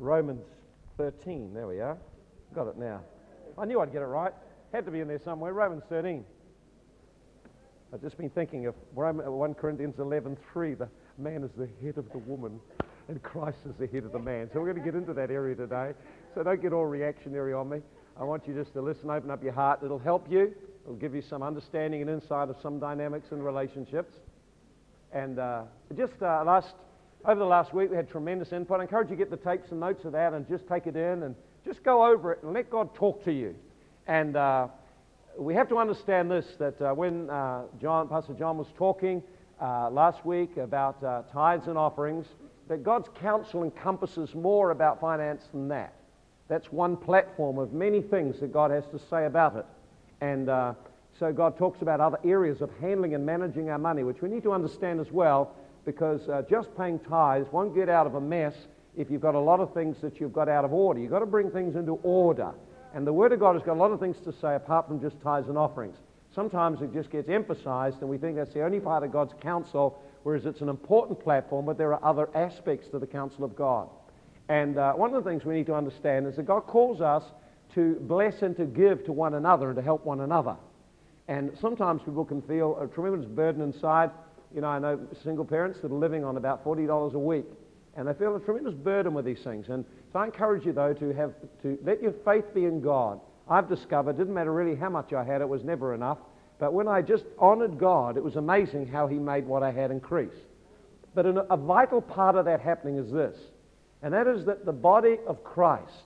Romans 13. There we are. Got it now. I knew I'd get it right. Had to be in there somewhere. Romans 13. I've just been thinking of 1 Corinthians 11:3. The man is the head of the woman, and Christ is the head of the man. So we're going to get into that area today. So don't get all reactionary on me. I want you just to listen, open up your heart. It'll help you. It'll give you some understanding and insight of some dynamics and relationships. And uh, just uh, last over the last week, we had tremendous input. I encourage you to get the tapes and notes of that and just take it in and just go over it and let God talk to you. And uh, we have to understand this that uh, when uh, John, Pastor John was talking uh, last week about uh, tithes and offerings, that God's counsel encompasses more about finance than that. That's one platform of many things that God has to say about it. And uh, so God talks about other areas of handling and managing our money, which we need to understand as well because uh, just paying tithes won't get out of a mess if you've got a lot of things that you've got out of order. You've got to bring things into order. And the Word of God has got a lot of things to say apart from just tithes and offerings. Sometimes it just gets emphasized, and we think that's the only part of God's counsel, whereas it's an important platform, but there are other aspects to the counsel of God. And uh, one of the things we need to understand is that God calls us to bless and to give to one another and to help one another. And sometimes people can feel a tremendous burden inside you know, I know single parents that are living on about $40 a week, and they feel a tremendous burden with these things. And so I encourage you, though, to, have, to let your faith be in God. I've discovered, it didn't matter really how much I had, it was never enough. But when I just honored God, it was amazing how He made what I had increase. But a vital part of that happening is this, and that is that the body of Christ,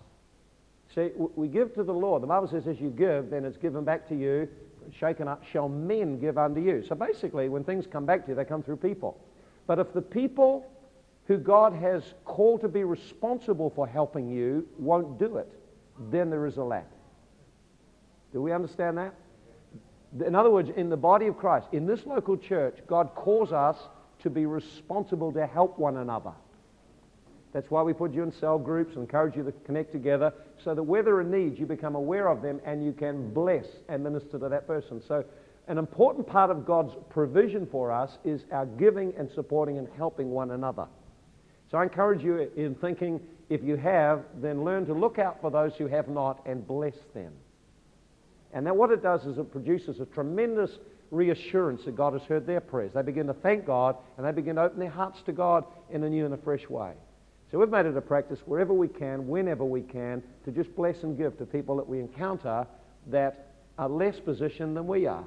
see, we give to the Lord. The Bible says, as you give, then it's given back to you shaken up shall men give unto you. So basically, when things come back to you, they come through people. But if the people who God has called to be responsible for helping you won't do it, then there is a lack. Do we understand that? In other words, in the body of Christ, in this local church, God calls us to be responsible to help one another. That's why we put you in cell groups and encourage you to connect together so that where there are needs, you become aware of them and you can bless and minister to that person. So, an important part of God's provision for us is our giving and supporting and helping one another. So, I encourage you in thinking if you have, then learn to look out for those who have not and bless them. And then what it does is it produces a tremendous reassurance that God has heard their prayers. They begin to thank God and they begin to open their hearts to God in a new and a fresh way. So we've made it a practice wherever we can, whenever we can, to just bless and give to people that we encounter that are less positioned than we are.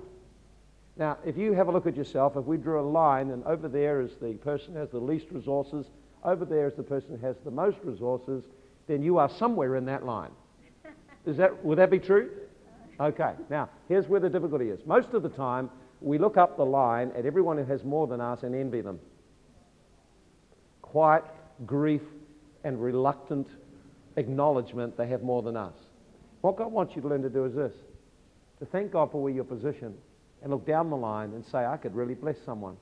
Now, if you have a look at yourself, if we drew a line and over there is the person who has the least resources, over there is the person who has the most resources, then you are somewhere in that line. Is that, would that be true? Okay, now here's where the difficulty is. Most of the time, we look up the line at everyone who has more than us and envy them. Quite grief, and reluctant acknowledgement they have more than us. What God wants you to learn to do is this to thank God for where you're positioned and look down the line and say, I could really bless someone.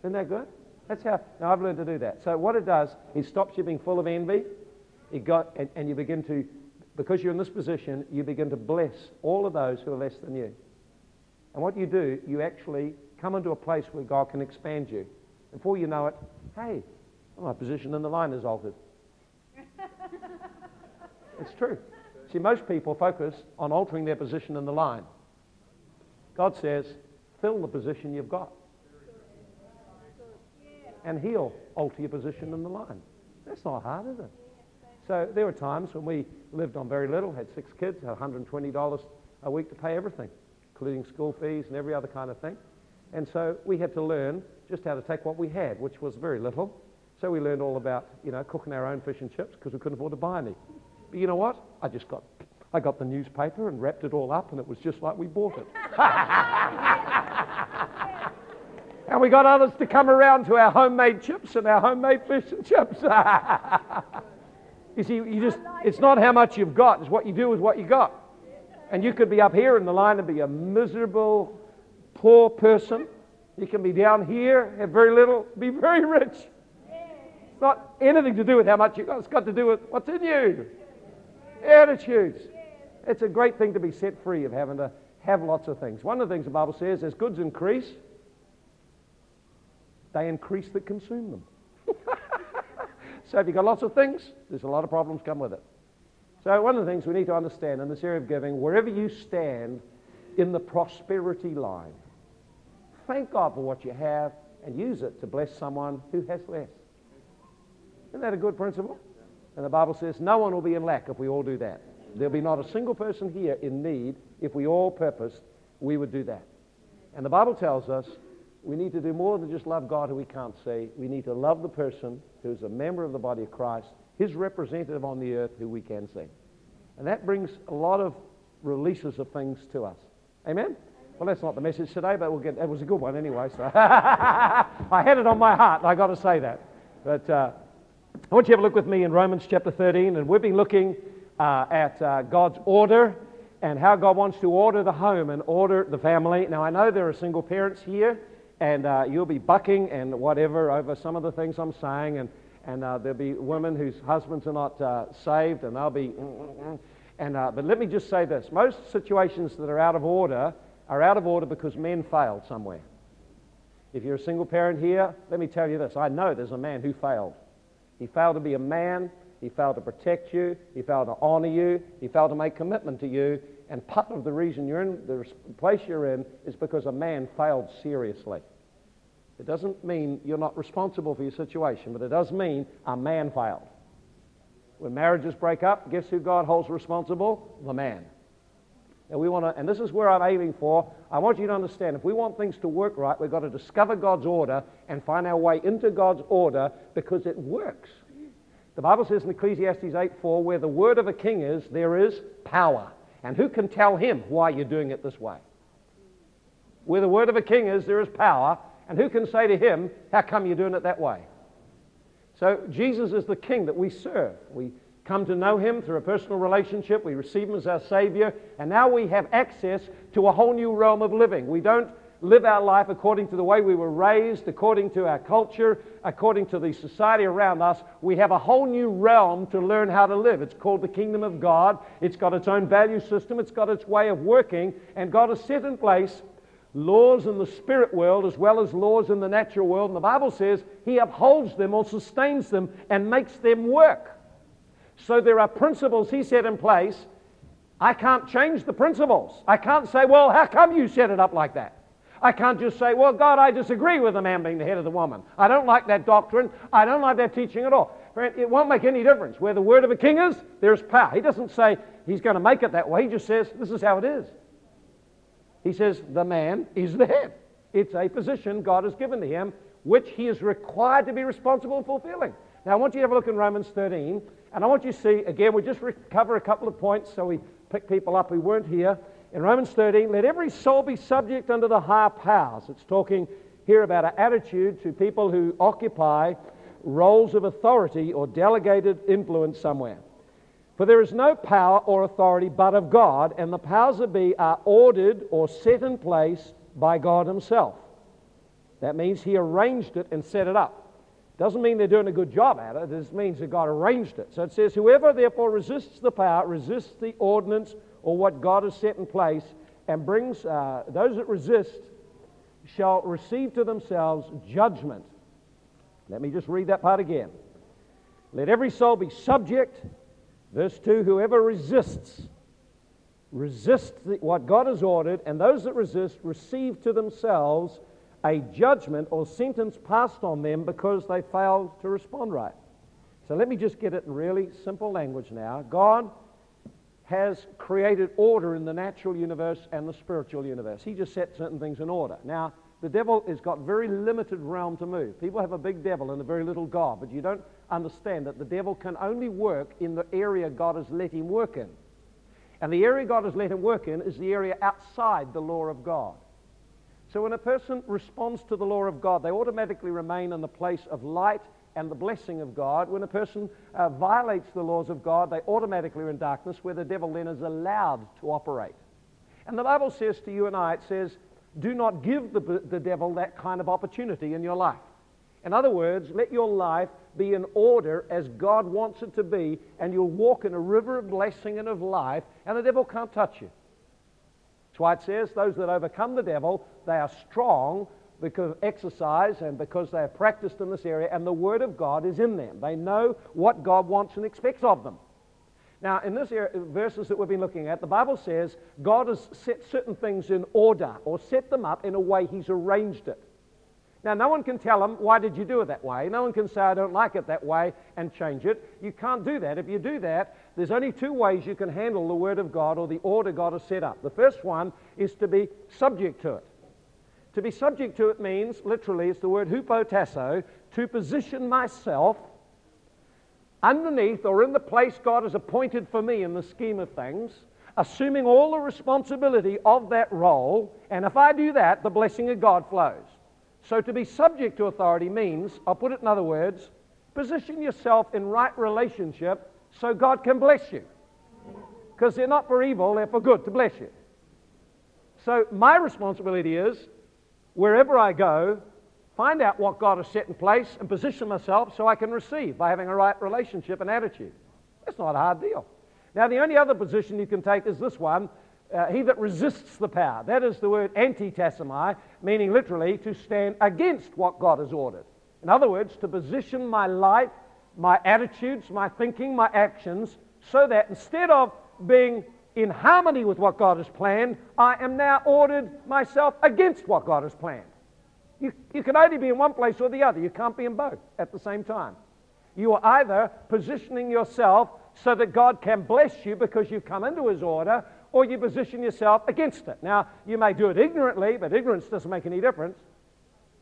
Isn't that good? That's how now I've learned to do that. So what it does, it stops you being full of envy. It got and, and you begin to because you're in this position, you begin to bless all of those who are less than you. And what you do, you actually come into a place where God can expand you. Before you know it, hey, my position in the line is altered. it's true. See, most people focus on altering their position in the line. God says, fill the position you've got. And he'll alter your position in the line. That's not hard, is it? So there were times when we lived on very little, had six kids, had $120 a week to pay everything, including school fees and every other kind of thing. And so we had to learn just how to take what we had, which was very little, so we learned all about, you know, cooking our own fish and chips because we couldn't afford to buy any. But you know what? I just got, I got the newspaper and wrapped it all up and it was just like we bought it. and we got others to come around to our homemade chips and our homemade fish and chips. you see, you just, it's not how much you've got, it's what you do with what you got. And you could be up here in the line and be a miserable, poor person. You can be down here, have very little, be very rich. Not anything to do with how much you've got. It's got to do with what's in you. Attitudes. It's a great thing to be set free of having to have lots of things. One of the things the Bible says, as goods increase, they increase that consume them. So if you've got lots of things, there's a lot of problems come with it. So one of the things we need to understand in this area of giving, wherever you stand in the prosperity line, thank God for what you have and use it to bless someone who has less. Isn't that a good principle? And the Bible says no one will be in lack if we all do that. There'll be not a single person here in need if we all purposed we would do that. And the Bible tells us we need to do more than just love God who we can't see. We need to love the person who's a member of the body of Christ, his representative on the earth who we can see. And that brings a lot of releases of things to us. Amen? Well, that's not the message today, but we'll get, it was a good one anyway. So I had it on my heart, i got to say that. But uh, I want you to have a look with me in Romans chapter 13, and we've been looking uh, at uh, God's order and how God wants to order the home and order the family. Now, I know there are single parents here, and uh, you'll be bucking and whatever over some of the things I'm saying, and, and uh, there'll be women whose husbands are not uh, saved, and they'll be. And, uh, but let me just say this most situations that are out of order are out of order because men failed somewhere. If you're a single parent here, let me tell you this I know there's a man who failed. He failed to be a man, he failed to protect you, he failed to honor you, he failed to make commitment to you, and part of the reason you're in the place you're in is because a man failed seriously. It doesn't mean you're not responsible for your situation, but it does mean a man failed. When marriages break up, guess who God holds responsible? The man. And we want to, and this is where I'm aiming for. I want you to understand if we want things to work right, we've got to discover God's order and find our way into God's order because it works. The Bible says in Ecclesiastes 8:4, where the word of a king is, there is power. And who can tell him why you're doing it this way? Where the word of a king is, there is power. And who can say to him, how come you're doing it that way? So Jesus is the king that we serve. We come to know Him through a personal relationship. We receive Him as our Savior. And now we have access to a whole new realm of living. We don't live our life according to the way we were raised, according to our culture, according to the society around us. We have a whole new realm to learn how to live. It's called the kingdom of God. It's got its own value system, it's got its way of working, and God has set in place laws in the spirit world as well as laws in the natural world. And the Bible says He upholds them or sustains them and makes them work. So there are principles he set in place. I can't change the principles. I can't say, well, how come you set it up like that? I can't just say, well, God, I disagree with the man being the head of the woman. I don't like that doctrine. I don't like that teaching at all. It won't make any difference. Where the word of a king is, there's power. He doesn't say he's going to make it that way. He just says, this is how it is. He says, the man is the head. It's a position God has given to him, which he is required to be responsible for fulfilling. Now, I want you to have a look in Romans 13 and I want you to see, again, we just cover a couple of points so we pick people up who weren't here. In Romans 13, let every soul be subject under the higher powers. It's talking here about an attitude to people who occupy roles of authority or delegated influence somewhere. For there is no power or authority but of God, and the powers that be are ordered or set in place by God Himself. That means He arranged it and set it up. Doesn't mean they're doing a good job at it. It just means that God arranged it. So it says, Whoever therefore resists the power, resists the ordinance or what God has set in place, and brings uh, those that resist shall receive to themselves judgment. Let me just read that part again. Let every soul be subject. Verse 2 Whoever resists, resist the, what God has ordered, and those that resist receive to themselves a judgment or sentence passed on them because they failed to respond right. So let me just get it in really simple language now. God has created order in the natural universe and the spiritual universe. He just set certain things in order. Now, the devil has got very limited realm to move. People have a big devil and a very little God, but you don't understand that the devil can only work in the area God has let him work in. And the area God has let him work in is the area outside the law of God. So when a person responds to the law of God, they automatically remain in the place of light and the blessing of God. When a person uh, violates the laws of God, they automatically are in darkness where the devil then is allowed to operate. And the Bible says to you and I, it says, do not give the, the devil that kind of opportunity in your life. In other words, let your life be in order as God wants it to be, and you'll walk in a river of blessing and of life, and the devil can't touch you. That's why it says, Those that overcome the devil, they are strong because of exercise and because they have practiced in this area, and the Word of God is in them. They know what God wants and expects of them. Now, in this area, verses that we've been looking at, the Bible says God has set certain things in order or set them up in a way He's arranged it. Now, no one can tell them, why did you do it that way? No one can say, I don't like it that way and change it. You can't do that. If you do that, there's only two ways you can handle the Word of God or the order God has set up. The first one is to be subject to it. To be subject to it means, literally, it's the word hupotasso, to position myself underneath or in the place God has appointed for me in the scheme of things, assuming all the responsibility of that role. And if I do that, the blessing of God flows. So to be subject to authority means, I'll put it in other words, position yourself in right relationship so God can bless you. Because they're not for evil, they're for good, to bless you. So my responsibility is wherever I go, find out what God has set in place and position myself so I can receive by having a right relationship and attitude. That's not a hard deal. Now, the only other position you can take is this one uh, he that resists the power. That is the word antitassomai, meaning literally to stand against what God has ordered. In other words, to position my life, my attitudes, my thinking, my actions, so that instead of being in harmony with what God has planned, I am now ordered myself against what God has planned. You, you can only be in one place or the other. You can't be in both at the same time. You are either positioning yourself so that God can bless you because you've come into His order, or you position yourself against it. Now, you may do it ignorantly, but ignorance doesn't make any difference.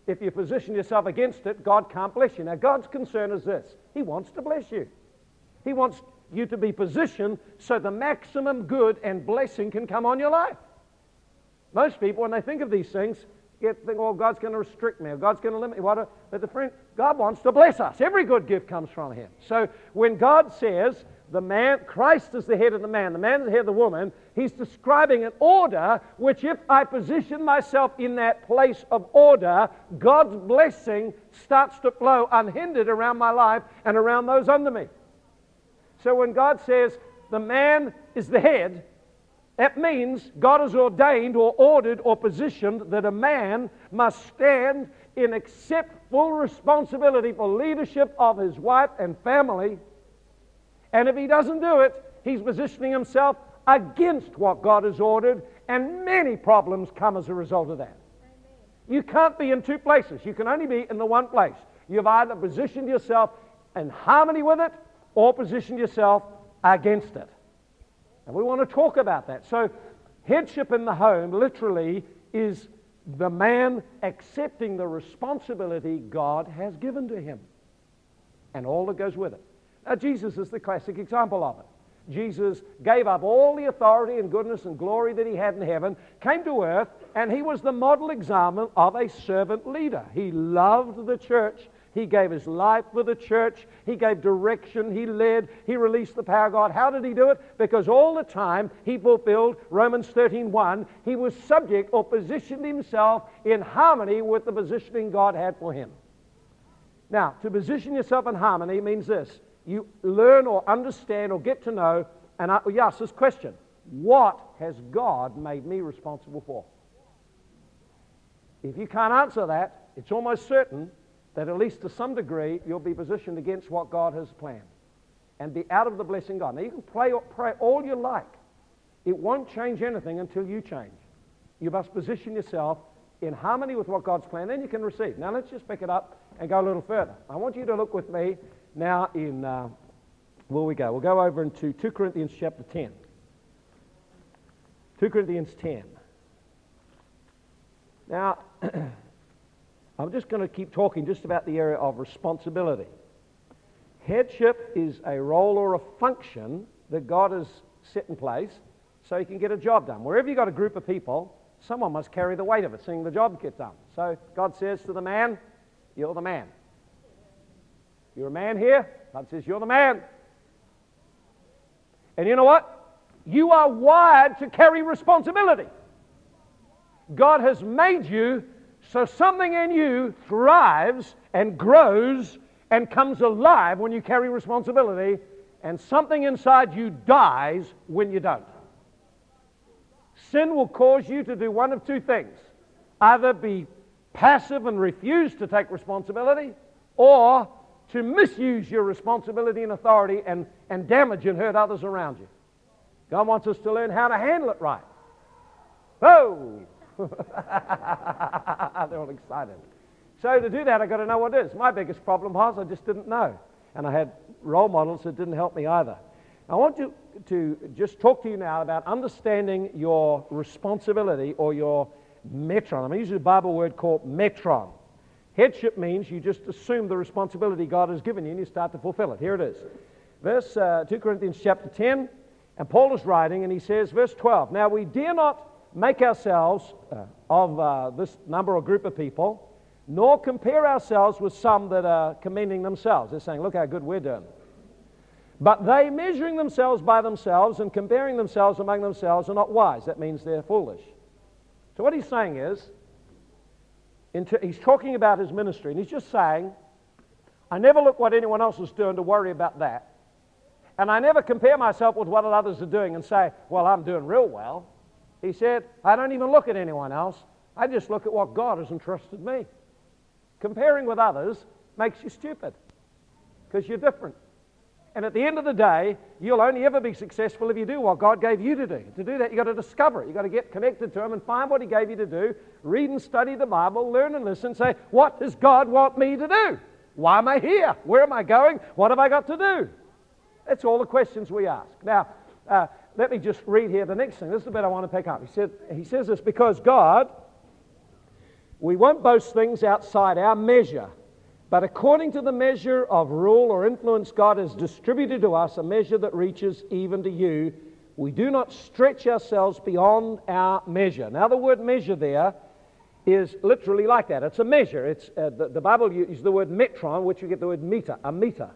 If you position yourself against it, God can't bless you. Now, God's concern is this He wants to bless you. He wants you to be positioned so the maximum good and blessing can come on your life. Most people, when they think of these things, get think, oh, God's going to restrict me, or God's going to limit me. What? But the friend, God wants to bless us. Every good gift comes from Him. So when God says the man, Christ is the head of the man, the man is the head of the woman, He's describing an order which, if I position myself in that place of order, God's blessing starts to flow unhindered around my life and around those under me. So when God says the man is the head, that means God has ordained or ordered or positioned that a man must stand and accept full responsibility for leadership of his wife and family. And if he doesn't do it, he's positioning himself against what God has ordered, and many problems come as a result of that. You can't be in two places. You can only be in the one place. You've either positioned yourself in harmony with it or positioned yourself against it. And we want to talk about that. So, headship in the home literally is the man accepting the responsibility God has given to him and all that goes with it. Now, Jesus is the classic example of it. Jesus gave up all the authority and goodness and glory that he had in heaven, came to earth, and he was the model example of a servant leader. He loved the church. He gave his life for the church. He gave direction. He led. He released the power of God. How did he do it? Because all the time he fulfilled Romans 13:1. He was subject or positioned himself in harmony with the positioning God had for him. Now, to position yourself in harmony means this you learn or understand or get to know, and you ask this question What has God made me responsible for? If you can't answer that, it's almost certain that at least to some degree you'll be positioned against what God has planned and be out of the blessing God. Now you can pray, pray all you like. It won't change anything until you change. You must position yourself in harmony with what God's plan, then you can receive. Now let's just pick it up and go a little further. I want you to look with me now in, uh, where we go? We'll go over into 2 Corinthians chapter 10. 2 Corinthians 10. Now, I'm just going to keep talking just about the area of responsibility. Headship is a role or a function that God has set in place so he can get a job done. Wherever you've got a group of people, someone must carry the weight of it, seeing the job get done. So God says to the man, You're the man. You're a man here. God says, You're the man. And you know what? You are wired to carry responsibility. God has made you so something in you thrives and grows and comes alive when you carry responsibility, and something inside you dies when you don't. Sin will cause you to do one of two things either be passive and refuse to take responsibility, or to misuse your responsibility and authority and, and damage and hurt others around you. God wants us to learn how to handle it right. Oh! They're all excited. So to do that, I've got to know what it is. My biggest problem was I just didn't know. And I had role models that didn't help me either. I want to, to just talk to you now about understanding your responsibility or your metron. I'm going to use a Bible word called metron. Headship means you just assume the responsibility God has given you and you start to fulfill it. Here it is. Verse uh, 2 Corinthians chapter 10, and Paul is writing, and he says, verse 12, Now we dare not make ourselves uh, of uh, this number or group of people, nor compare ourselves with some that are commending themselves. They're saying, Look how good we're doing. But they, measuring themselves by themselves and comparing themselves among themselves, are not wise. That means they're foolish. So, what he's saying is, he's talking about his ministry, and he's just saying, I never look what anyone else is doing to worry about that. And I never compare myself with what others are doing and say, well, I'm doing real well. He said, I don't even look at anyone else. I just look at what God has entrusted me. Comparing with others makes you stupid because you're different. And at the end of the day, you'll only ever be successful if you do what God gave you to do. To do that, you've got to discover it. You've got to get connected to Him and find what He gave you to do. Read and study the Bible, learn and listen, say, What does God want me to do? Why am I here? Where am I going? What have I got to do? That's all the questions we ask. Now, uh, let me just read here the next thing. This is the bit I want to pick up. He, said, he says this because God, we won't boast things outside our measure but according to the measure of rule or influence God has distributed to us, a measure that reaches even to you, we do not stretch ourselves beyond our measure. Now, the word measure there is literally like that. It's a measure. It's, uh, the, the, Bible uses the word metron, which you get the word meter, a meter.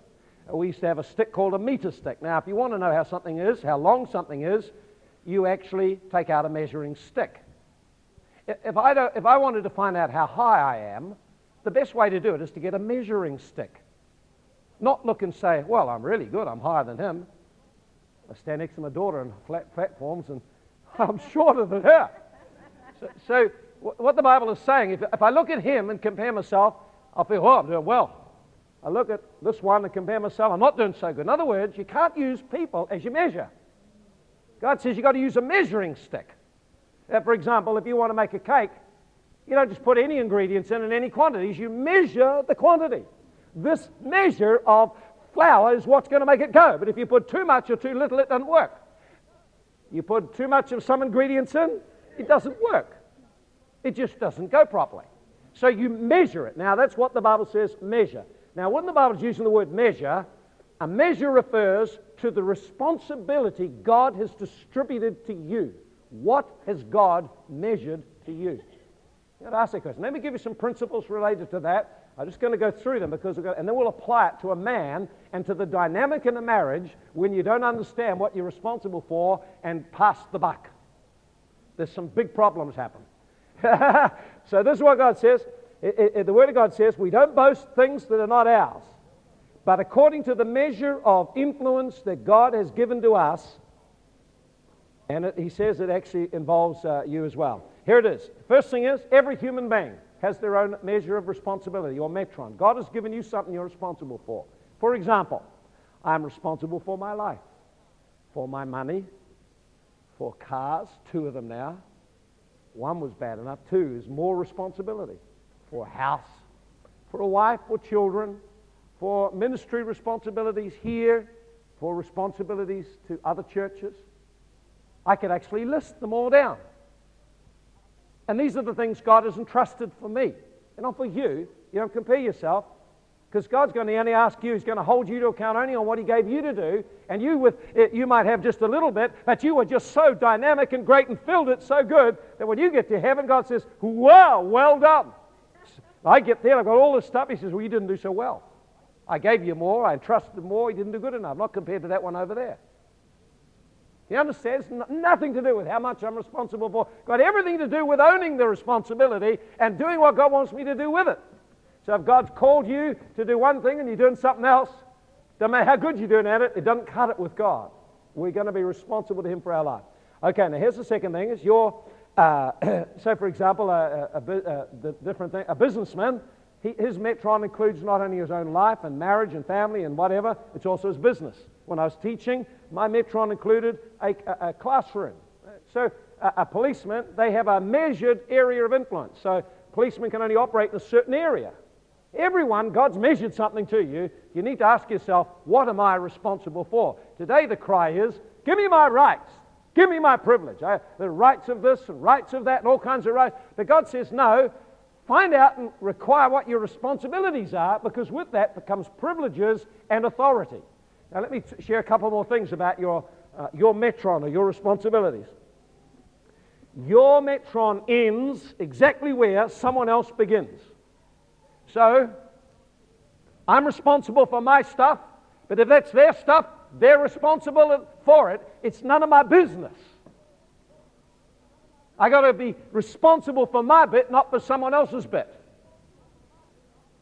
We used to have a stick called a meter stick. Now, if you want to know how something is, how long something is, you actually take out a measuring stick. If I, if I wanted to find out how high I am, the best way to do it is to get a measuring stick. Not look and say, well, I'm really good, I'm higher than him. I stand next to my daughter on flat platforms and I'm shorter than her. So, so what the Bible is saying, if, if I look at him and compare myself, I'll feel, oh, I'm doing well. I look at this one and compare myself, I'm not doing so good. In other words, you can't use people as you measure. God says you've got to use a measuring stick. Uh, for example, if you want to make a cake, you don't just put any ingredients in in any quantities, you measure the quantity. This measure of flour is what's going to make it go. But if you put too much or too little, it doesn't work. You put too much of some ingredients in, it doesn't work. It just doesn't go properly. So you measure it. Now, that's what the Bible says measure. Now, when the Bible is using the word measure, a measure refers to the responsibility God has distributed to you. What has God measured to you? That question. Let me give you some principles related to that. I'm just going to go through them because, got, and then we'll apply it to a man and to the dynamic in a marriage when you don't understand what you're responsible for and pass the buck. There's some big problems happen. so this is what God says. It, it, the Word of God says we don't boast things that are not ours, but according to the measure of influence that God has given to us, and He says it actually involves uh, you as well. Here it is. First thing is, every human being has their own measure of responsibility or metron. God has given you something you're responsible for. For example, I'm responsible for my life, for my money, for cars, two of them now. One was bad enough, two is more responsibility. For a house, for a wife, for children, for ministry responsibilities here, for responsibilities to other churches. I could actually list them all down. And these are the things God has entrusted for me. And not for you. You don't compare yourself. Because God's going to only ask you, He's going to hold you to account only on what He gave you to do. And you, with it, you might have just a little bit, but you were just so dynamic and great and filled it so good that when you get to heaven, God says, Wow, well done. I get there, I've got all this stuff. He says, Well, you didn't do so well. I gave you more, I entrusted more, you didn't do good enough. Not compared to that one over there. You understand? It's nothing to do with how much I'm responsible for. Got everything to do with owning the responsibility and doing what God wants me to do with it. So if God's called you to do one thing and you're doing something else, no matter how good you're doing at it, it doesn't cut it with God. We're going to be responsible to Him for our life. Okay, now here's the second thing: is your Uh, so, for example, a, a, a, a different thing, a businessman, he, his metron includes not only his own life and marriage and family and whatever, it's also his business. When I was teaching, my metron included a, classroom. So, a, policeman, they have a measured area of influence. So, policemen can only operate in a certain area. Everyone, God's measured something to you. You need to ask yourself, what am I responsible for? Today, the cry is, give me my rights. Give me my privilege. I, the rights of this and rights of that and all kinds of rights. But God says, no, find out and require what your responsibilities are because with that becomes privileges and authority. Now, let me t- share a couple more things about your, uh, your metron or your responsibilities. Your metron ends exactly where someone else begins. So, I'm responsible for my stuff, but if that's their stuff, they're responsible for it. It's none of my business. I got to be responsible for my bit, not for someone else's bit.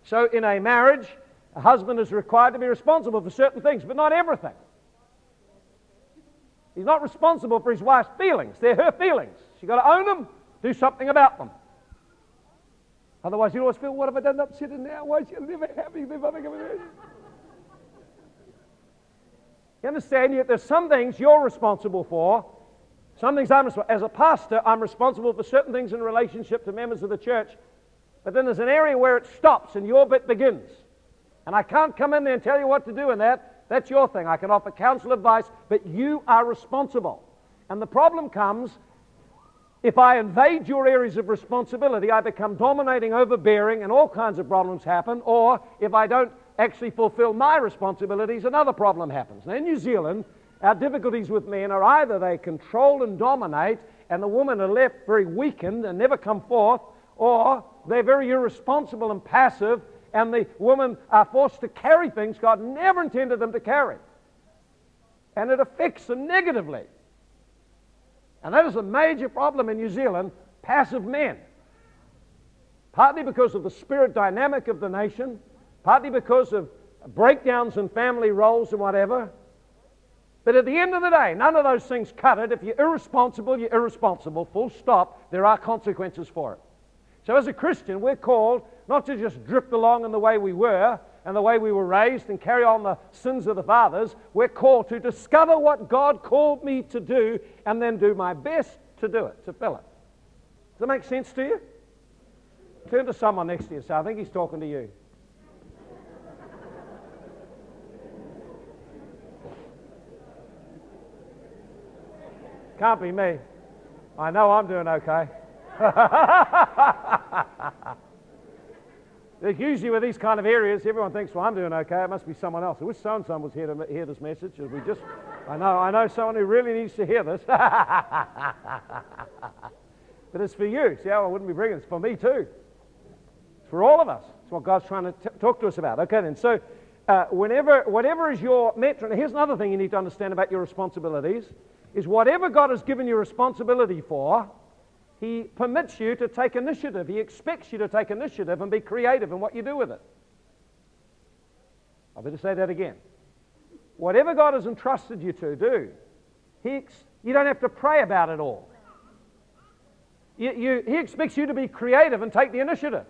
So, in a marriage, a husband is required to be responsible for certain things, but not everything. He's not responsible for his wife's feelings. They're her feelings. She's got to own them, do something about them. Otherwise, you always feel, what have I done upsetting now? Why is she never happy? Never You understand? Yet there's some things you're responsible for. Some things I'm responsible As a pastor, I'm responsible for certain things in relationship to members of the church. But then there's an area where it stops and your bit begins. And I can't come in there and tell you what to do in that. That's your thing. I can offer counsel advice, but you are responsible. And the problem comes if I invade your areas of responsibility, I become dominating, overbearing, and all kinds of problems happen. Or if I don't actually fulfill my responsibilities, another problem happens. Now, in New Zealand, our difficulties with men are either they control and dominate, and the women are left very weakened and never come forth, or they're very irresponsible and passive, and the women are uh, forced to carry things God never intended them to carry. And it affects them negatively. And that is a major problem in New Zealand passive men. Partly because of the spirit dynamic of the nation, partly because of breakdowns in family roles and whatever. But at the end of the day, none of those things cut it. If you're irresponsible, you're irresponsible. Full stop. There are consequences for it. So as a Christian, we're called not to just drift along in the way we were and the way we were raised and carry on the sins of the fathers. We're called to discover what God called me to do and then do my best to do it, to fill it. Does that make sense to you? Turn to someone next to you. So I think he's talking to you. Can't be me. I know I'm doing okay. Usually with these kind of areas, everyone thinks, well, I'm doing okay. It must be someone else. I wish so-and-so was here to hear this message. We just, I know, I know someone who really needs to hear this. but it's for you. See I wouldn't be bringing it. It's for me too. It's for all of us. It's what God's trying to t- talk to us about. Okay, then. So uh, whenever, whatever is your metron, here's another thing you need to understand about your responsibilities, is whatever God has given you responsibility for, he permits you to take initiative. He expects you to take initiative and be creative in what you do with it. I better say that again. Whatever God has entrusted you to do, he ex- you don't have to pray about it all. You, you, he expects you to be creative and take the initiative.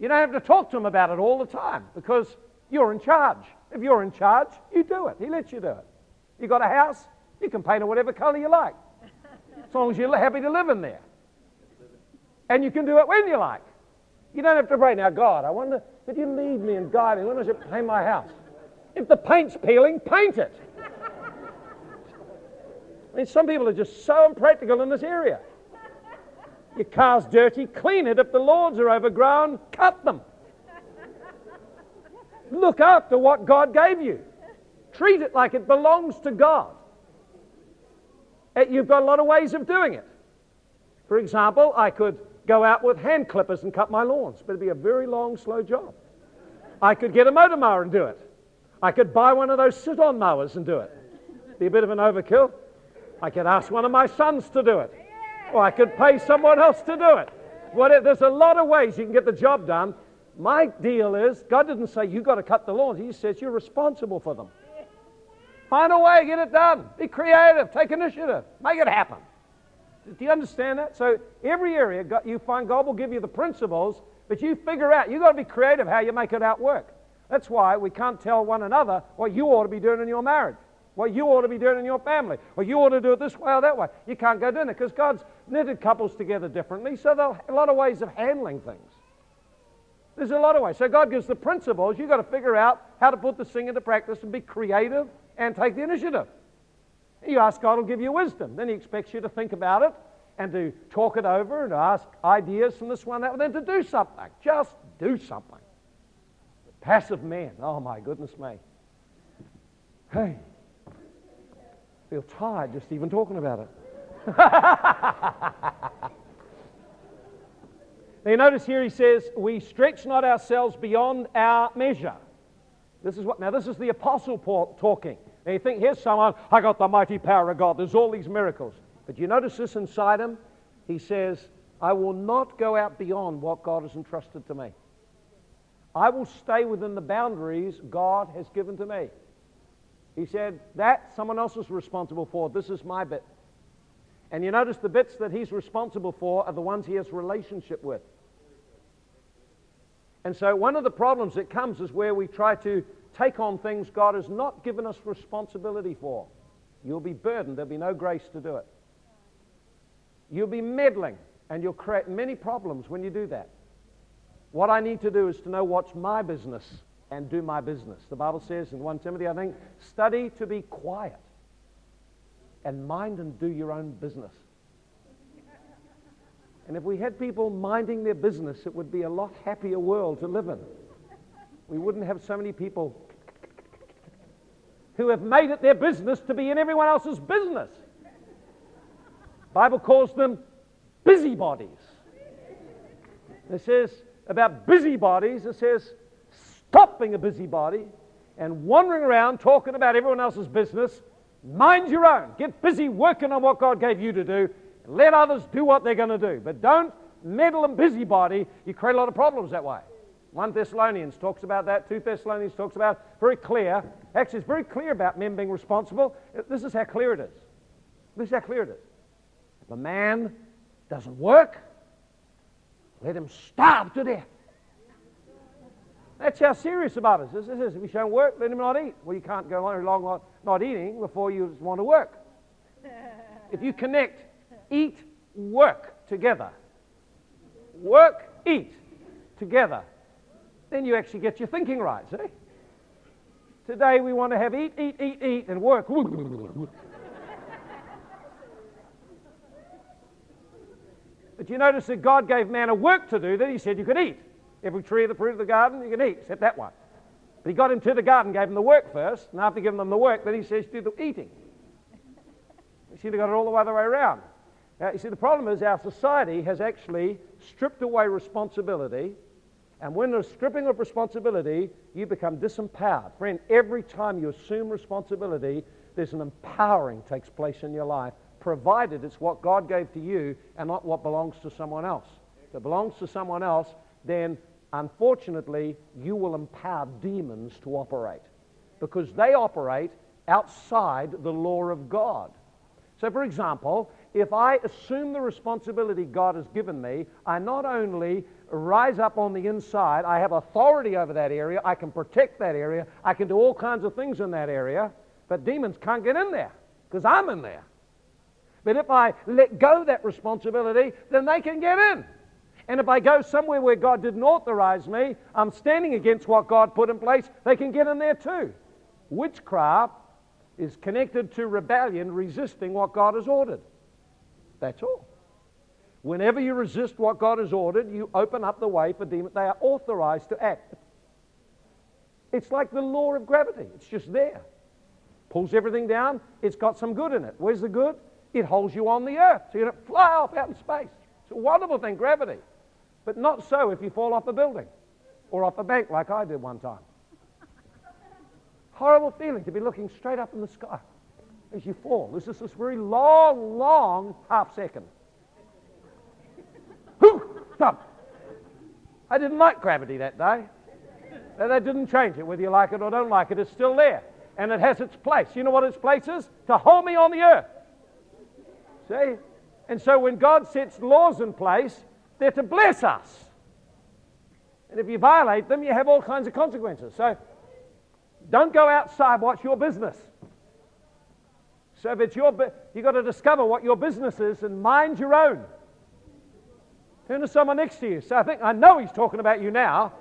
You don't have to talk to him about it all the time because you're in charge. If you're in charge, you do it. He lets you do it. You got a house, you can paint it whatever color you like as long as you're happy to live in there. And you can do it when you like. You don't have to pray, now, God, I wonder, could you lead me and guide me when I should paint my house? If the paint's peeling, paint it. I mean, some people are just so impractical in this area. Your car's dirty, clean it. If the lawns are overgrown, cut them. Look after what God gave you. Treat it like it belongs to God. Uh, you've got a lot of ways of doing it. For example, I could go out with hand clippers and cut my lawns, but it'd be a very long, slow job. I could get a motor mower and do it. I could buy one of those sit on mowers and do it. Be a bit of an overkill. I could ask one of my sons to do it. Or I could pay someone else to do it. Whatever, there's a lot of ways you can get the job done. My deal is God didn't say you've got to cut the lawns, He says you're responsible for them. Find a way, get it done. Be creative, take initiative, make it happen. Do you understand that? So every area you find God will give you the principles, but you figure out. You've got to be creative how you make it out work. That's why we can't tell one another what you ought to be doing in your marriage, what you ought to be doing in your family, or you ought to do it this way or that way. You can't go doing it because God's knitted couples together differently, so there are a lot of ways of handling things. There's a lot of ways. So God gives the principles. You've got to figure out how to put this thing into practice and be creative and take the initiative. You ask God will give you wisdom. Then He expects you to think about it and to talk it over and to ask ideas from this one, that one, then to do something. Just do something. The Passive man. Oh my goodness me. Hey, I feel tired just even talking about it. now you notice here he says, We stretch not ourselves beyond our measure. This is what now this is the apostle Paul talking. You think, here's someone, I got the mighty power of God. There's all these miracles. But you notice this inside him? He says, I will not go out beyond what God has entrusted to me. I will stay within the boundaries God has given to me. He said, That someone else is responsible for. This is my bit. And you notice the bits that he's responsible for are the ones he has relationship with. And so one of the problems that comes is where we try to take on things God has not given us responsibility for. You'll be burdened. There'll be no grace to do it. You'll be meddling, and you'll create many problems when you do that. What I need to do is to know what's my business and do my business. The Bible says in 1 Timothy, I think, study to be quiet and mind and do your own business. And if we had people minding their business, it would be a lot happier world to live in. We wouldn't have so many people who have made it their business to be in everyone else's business. Bible calls them busybodies. It says about busybodies, it says stop being a busybody and wandering around talking about everyone else's business. Mind your own. Get busy working on what God gave you to do. Let others do what they're going to do. But don't meddle and busybody. You create a lot of problems that way. 1 Thessalonians talks about that. 2 Thessalonians talks about very clear. Actually, it's very clear about men being responsible. Uh, this is how clear it is. This is how clear it is. If a man doesn't work, let him starve to death. That's how serious about it. This is, if you don't work, let him not eat. Well, you can't go very long not eating before you want to work. If you connect eat, work together, work, eat together, then you actually get your thinking right, see? Eh? Today we want to have eat, eat, eat, eat, and work. But you notice that God gave man a work to do that he said you could eat. Every tree of the fruit of the garden you can eat, except that one. But he got him to the garden, gave him the work first, and after giving them the work, then he says do the eating. You see, they got it all the other way around. Now, you see, the problem is our society has actually stripped away responsibility, and when there's stripping of responsibility, you become disempowered. Friend, every time you assume responsibility, there's an empowering takes place in your life provided it's what God gave to you and not what belongs to someone else. If it belongs to someone else, then unfortunately you will empower demons to operate because they operate outside the law of God. So, for example, if I assume the responsibility God has given me, I not only rise up on the inside, I have authority over that area, I can protect that area, I can do all kinds of things in that area, but demons can't get in there because I'm in there. But if I let go that responsibility, then they can get in. And if I go somewhere where God didn't authorize me, I'm standing against what God put in place, they can get in there too. Witchcraft is connected to rebellion, resisting what God has ordered. That's all. Whenever you resist what God has ordered, you open up the way for demons. They are authorized to act. It's like the law of gravity, it's just there. Pulls everything down, it's got some good in it. Where's the good? It holds you on the earth. So you don't fly off out in space. It's a wonderful thing, gravity. But not so if you fall off a building or off a bank like I did one time. Horrible feeling to be looking straight up in the sky as you fall. This is this very long, long half second. Stop. I didn't like gravity that day. That didn't change it. Whether you like it or don't like it, it's still there. And it has its place. You know what its place is? To hold me on the earth. See? And so when God sets laws in place, they're to bless us. And if you violate them, you have all kinds of consequences. So don't go outside what's your business. So if it's your, you've got to discover what your business is and mind your own. Turn to someone next to you. So I think I know he's talking about you now.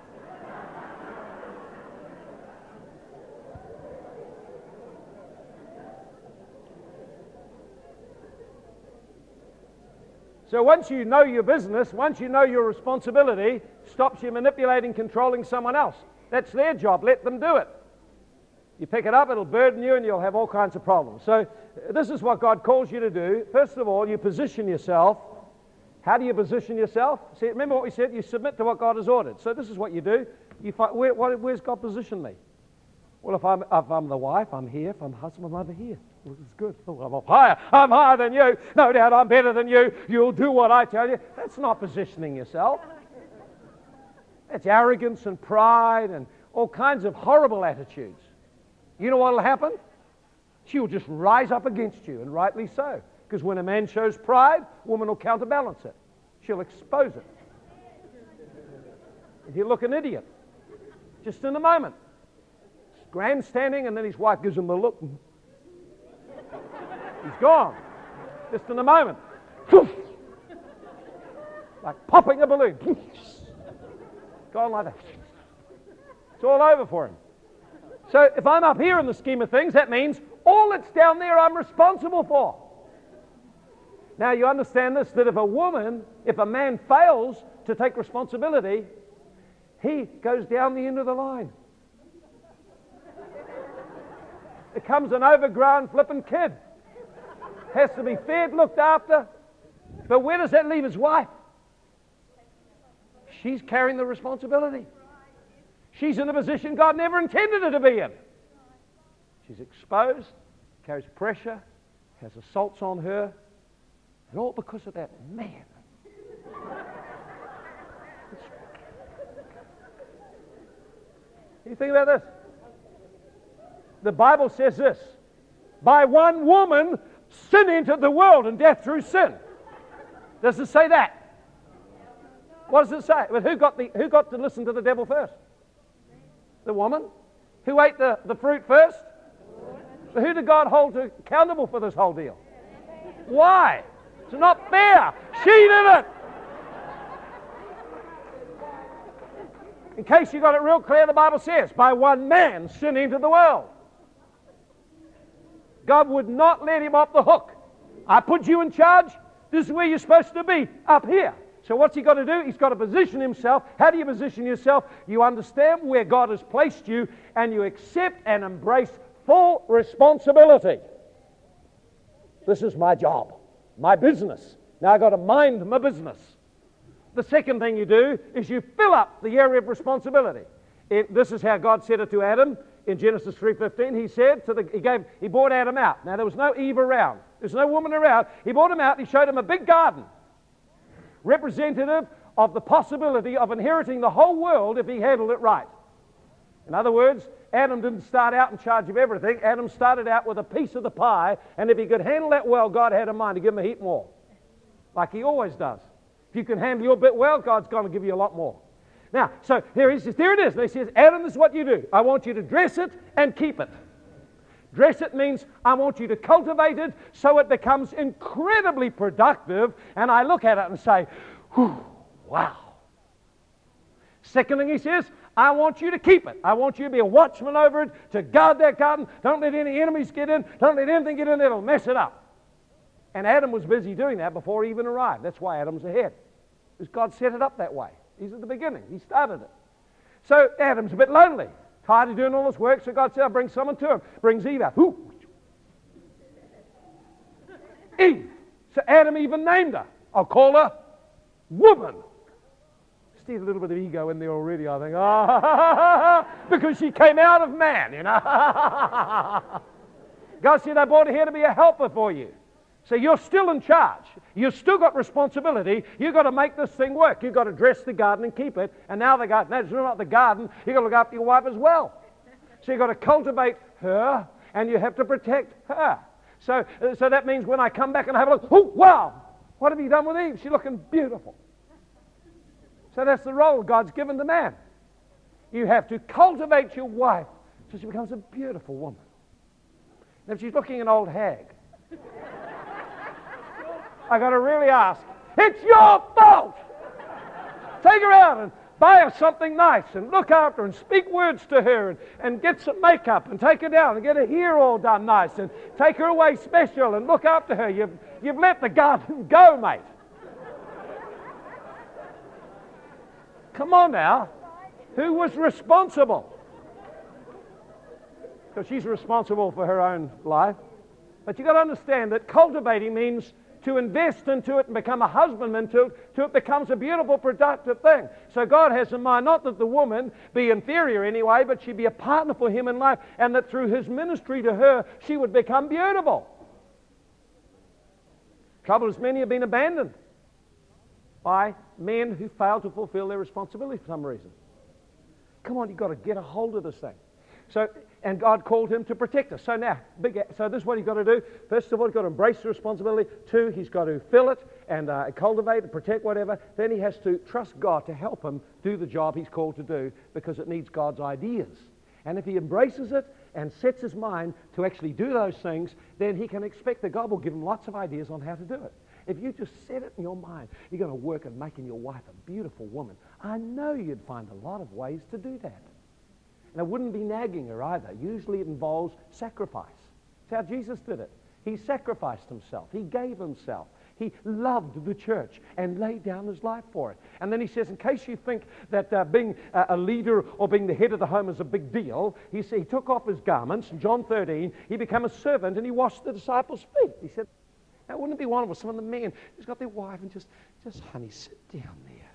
So once you know your business, once you know your responsibility, stops you manipulating, controlling someone else. That's their job. Let them do it. You pick it up, it'll burden you, and you'll have all kinds of problems. So this is what God calls you to do. First of all, you position yourself. How do you position yourself? See, remember what we said? You submit to what God has ordered. So this is what you do. You find, where, where's God positioned me? Well, if I'm, if I'm the wife, I'm here. If I'm the husband, I'm over here. Well, is good. Oh, I'm up higher. I'm higher than you. No doubt I'm better than you. You'll do what I tell you. That's not positioning yourself. That's arrogance and pride and all kinds of horrible attitudes. You know what will happen? She will just rise up against you, and rightly so. Because when a man shows pride, woman will counterbalance it. She'll expose it. And he'll look an idiot. Just in a moment grandstanding, and then his wife gives him the look. He's gone. Just in a moment. Like popping a balloon. Gone like that. It's all over for him. So if I'm up here in the scheme of things, that means all that's down there I'm responsible for. Now you understand this that if a woman, if a man fails to take responsibility, he goes down the end of the line becomes an overgrown flippin' kid. Has to be fed, looked after. But where does that leave his wife? She's carrying the responsibility. She's in a position God never intended her to be in. She's exposed, carries pressure, has assaults on her, and all because of that man. you think about this? the Bible says this by one woman, sin entered the world and death through sin. Does it say that? What does it say? Who got, the, who got to listen to the devil first? The woman. Who ate the, the fruit first? So who did God hold accountable for this whole deal? Why? It's not fair. She did it. In case you got it real clear, the Bible says, by one man sin entered the world. God would not let him off the hook. I put you in charge. This is where you're supposed to be, up here. So, what's he got to do? He's got to position himself. How do you position yourself? You understand where God has placed you and you accept and embrace full responsibility. This is my job, my business. Now I've got to mind my business. The second thing you do is you fill up the area of responsibility. It, this is how God said it to Adam in Genesis 3.15, he said, to the, he, gave, he brought Adam out. Now, there was no Eve around. There's no woman around. He brought him out. He showed him a big garden, representative of the possibility of inheriting the whole world if he handled it right. In other words, Adam didn't start out in charge of everything. Adam started out with a piece of the pie, and if he could handle that well, God had in mind to give him a heap more, like he always does. If you can handle your bit well, God's going to give you a lot more. Now, so there he says, there it is. And he says, Adam, this is what you do. I want you to dress it and keep it. Dress it means I want you to cultivate it so it becomes incredibly productive. And I look at it and say, wow. Second thing he says, I want you to keep it. I want you to be a watchman over it, to guard that garden. Don't let any enemies get in. Don't let anything get in that'll mess it up. And Adam was busy doing that before he even arrived. That's why Adam's ahead. Because God set it up that way. He's at the beginning. He started it. So Adam's a bit lonely, tired of doing all this work. So God said, I'll bring someone to him. Brings Eve out. Who? Eve. So Adam even named her. I'll call her woman. Still a little bit of ego in there already, I think. Ah, because she came out of man, you know. God said, I brought her here to be a helper for you. So you're still in charge. You've still got responsibility. You've got to make this thing work. You've got to dress the garden and keep it. And now the garden, that's not the garden. You've got to look after your wife as well. So you've got to cultivate her and you have to protect her. So, uh, so that means when I come back and I have a look, oh, wow, What have you done with Eve? She's looking beautiful. So that's the role God's given the man. You have to cultivate your wife so she becomes a beautiful woman. And if she's looking an old hag, I got to really ask, it's your fault. Take her out and buy her something nice and look after her and speak words to her and, and get some makeup and take her down and get her hair all done nice and take her away special and look after her. You've, you've let the garden go, mate. Come on now. Who was responsible? So she's responsible for her own life. But you've got to understand that cultivating means to invest into it and become a husbandman to it, till it becomes a beautiful, productive thing. So God has in mind not that the woman be inferior anyway, but she be a partner for him in life, and that through his ministry to her, she would become beautiful. Trouble is, many have been abandoned by men who fail to fulfill their responsibility for some reason. Come on, you've got to get a hold of this thing. So and God called him to protect us. So now, big, so this is what he's got to do. First of all, he's got to embrace the responsibility. Two, he's got to fill it and uh, cultivate and protect whatever. Then he has to trust God to help him do the job he's called to do because it needs God's ideas. And if he embraces it and sets his mind to actually do those things, then he can expect that God will give him lots of ideas on how to do it. If you just set it in your mind, you're going to work at making your wife a beautiful woman. I know you'd find a lot of ways to do that. And it wouldn't be nagging her either. Usually it involves sacrifice. That's how Jesus did it. He sacrificed himself. He gave himself. He loved the church and laid down his life for it. And then he says, in case you think that uh, being a leader or being the head of the home is a big deal, he, he took off his garments. In John 13, he became a servant and he washed the disciples' feet. He said, that wouldn't be wonderful. Some of the men who's got their wife and just, just, honey, sit down there.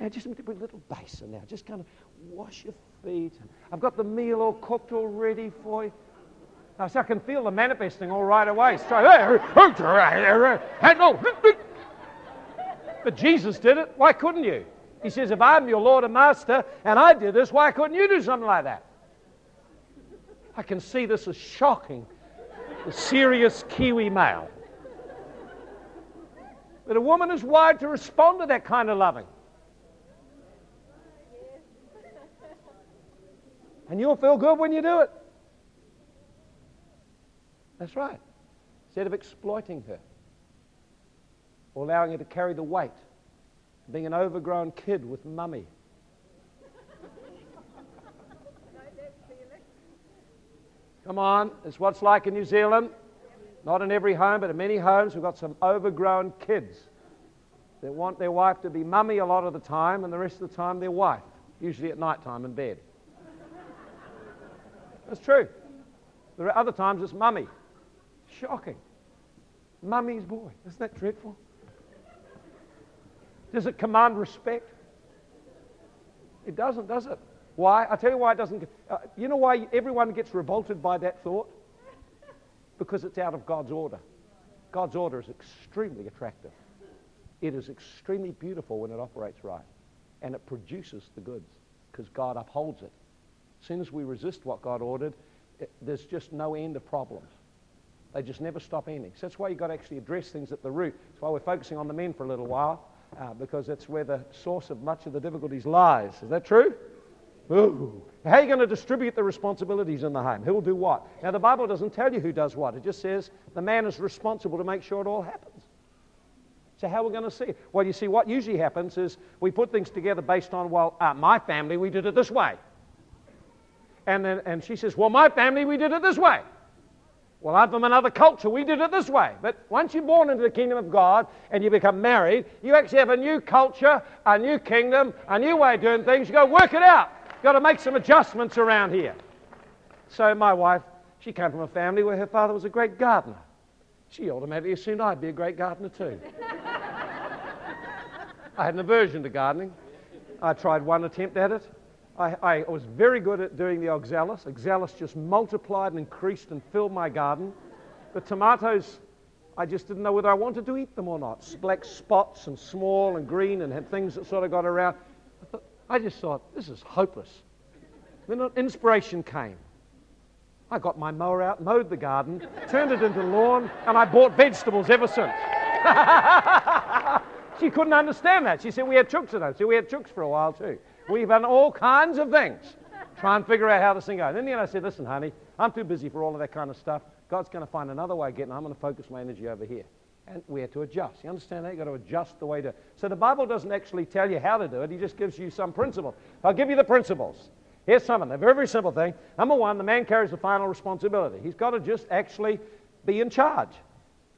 Now, just a little basin now. Just kind of wash your feet. I've got the meal all cooked all ready for you. Now, so I can feel the manifesting all right away. Straight But Jesus did it. Why couldn't you? He says, if I'm your Lord and Master and I did this, why couldn't you do something like that? I can see this as shocking the serious Kiwi male. But a woman is wired to respond to that kind of loving. And you'll feel good when you do it. That's right. Instead of exploiting her or allowing her to carry the weight, being an overgrown kid with mummy. Come on, it's what's like in New Zealand. Not in every home, but in many homes, we've got some overgrown kids that want their wife to be mummy a lot of the time, and the rest of the time, their wife, usually at night time in bed. That's true. There are other times it's mummy. Shocking. Mummy's boy. Isn't that dreadful? Does it command respect? It doesn't, does it? Why? I'll tell you why it doesn't. Uh, you know why everyone gets revolted by that thought? Because it's out of God's order. God's order is extremely attractive. It is extremely beautiful when it operates right. And it produces the goods because God upholds it. As soon as we resist what God ordered, it, there's just no end of problems. They just never stop ending. So that's why you've got to actually address things at the root. That's why we're focusing on the men for a little while, uh, because that's where the source of much of the difficulties lies. Is that true? Ooh. How are you going to distribute the responsibilities in the home? Who will do what? Now, the Bible doesn't tell you who does what. It just says the man is responsible to make sure it all happens. So how are we going to see it? Well, you see, what usually happens is we put things together based on, well, uh, my family, we did it this way. And, then, and she says, Well, my family, we did it this way. Well, I'm from another culture. We did it this way. But once you're born into the kingdom of God and you become married, you actually have a new culture, a new kingdom, a new way of doing things. You go work it out. Got to make some adjustments around here. So my wife, she came from a family where her father was a great gardener. She automatically assumed I'd be a great gardener too. I had an aversion to gardening. I tried one attempt at it. I, I, was very good at doing the oxalis. Oxalis just multiplied and increased and filled my garden. The tomatoes, I just didn't know whether I wanted to eat them or not. Black spots and small and green and had things that sort of got around. I, just thought, this is hopeless. Then inspiration came. I got my mower out, mowed the garden, turned it into lawn, and I bought vegetables ever since. she couldn't understand that. She said, We had chooks at home. So we had chooks for a while too. We've done all kinds of things. Try and figure out how this thing goes. And then you know, I said, Listen, honey, I'm too busy for all of that kind of stuff. God's going to find another way of getting. I'm going to focus my energy over here. And we to adjust. You understand that? You've got to adjust the way to. So the Bible doesn't actually tell you how to do it, He just gives you some principles. I'll give you the principles. Here's some of them. Very, very simple thing. Number one, the man carries the final responsibility. He's got to just actually be in charge.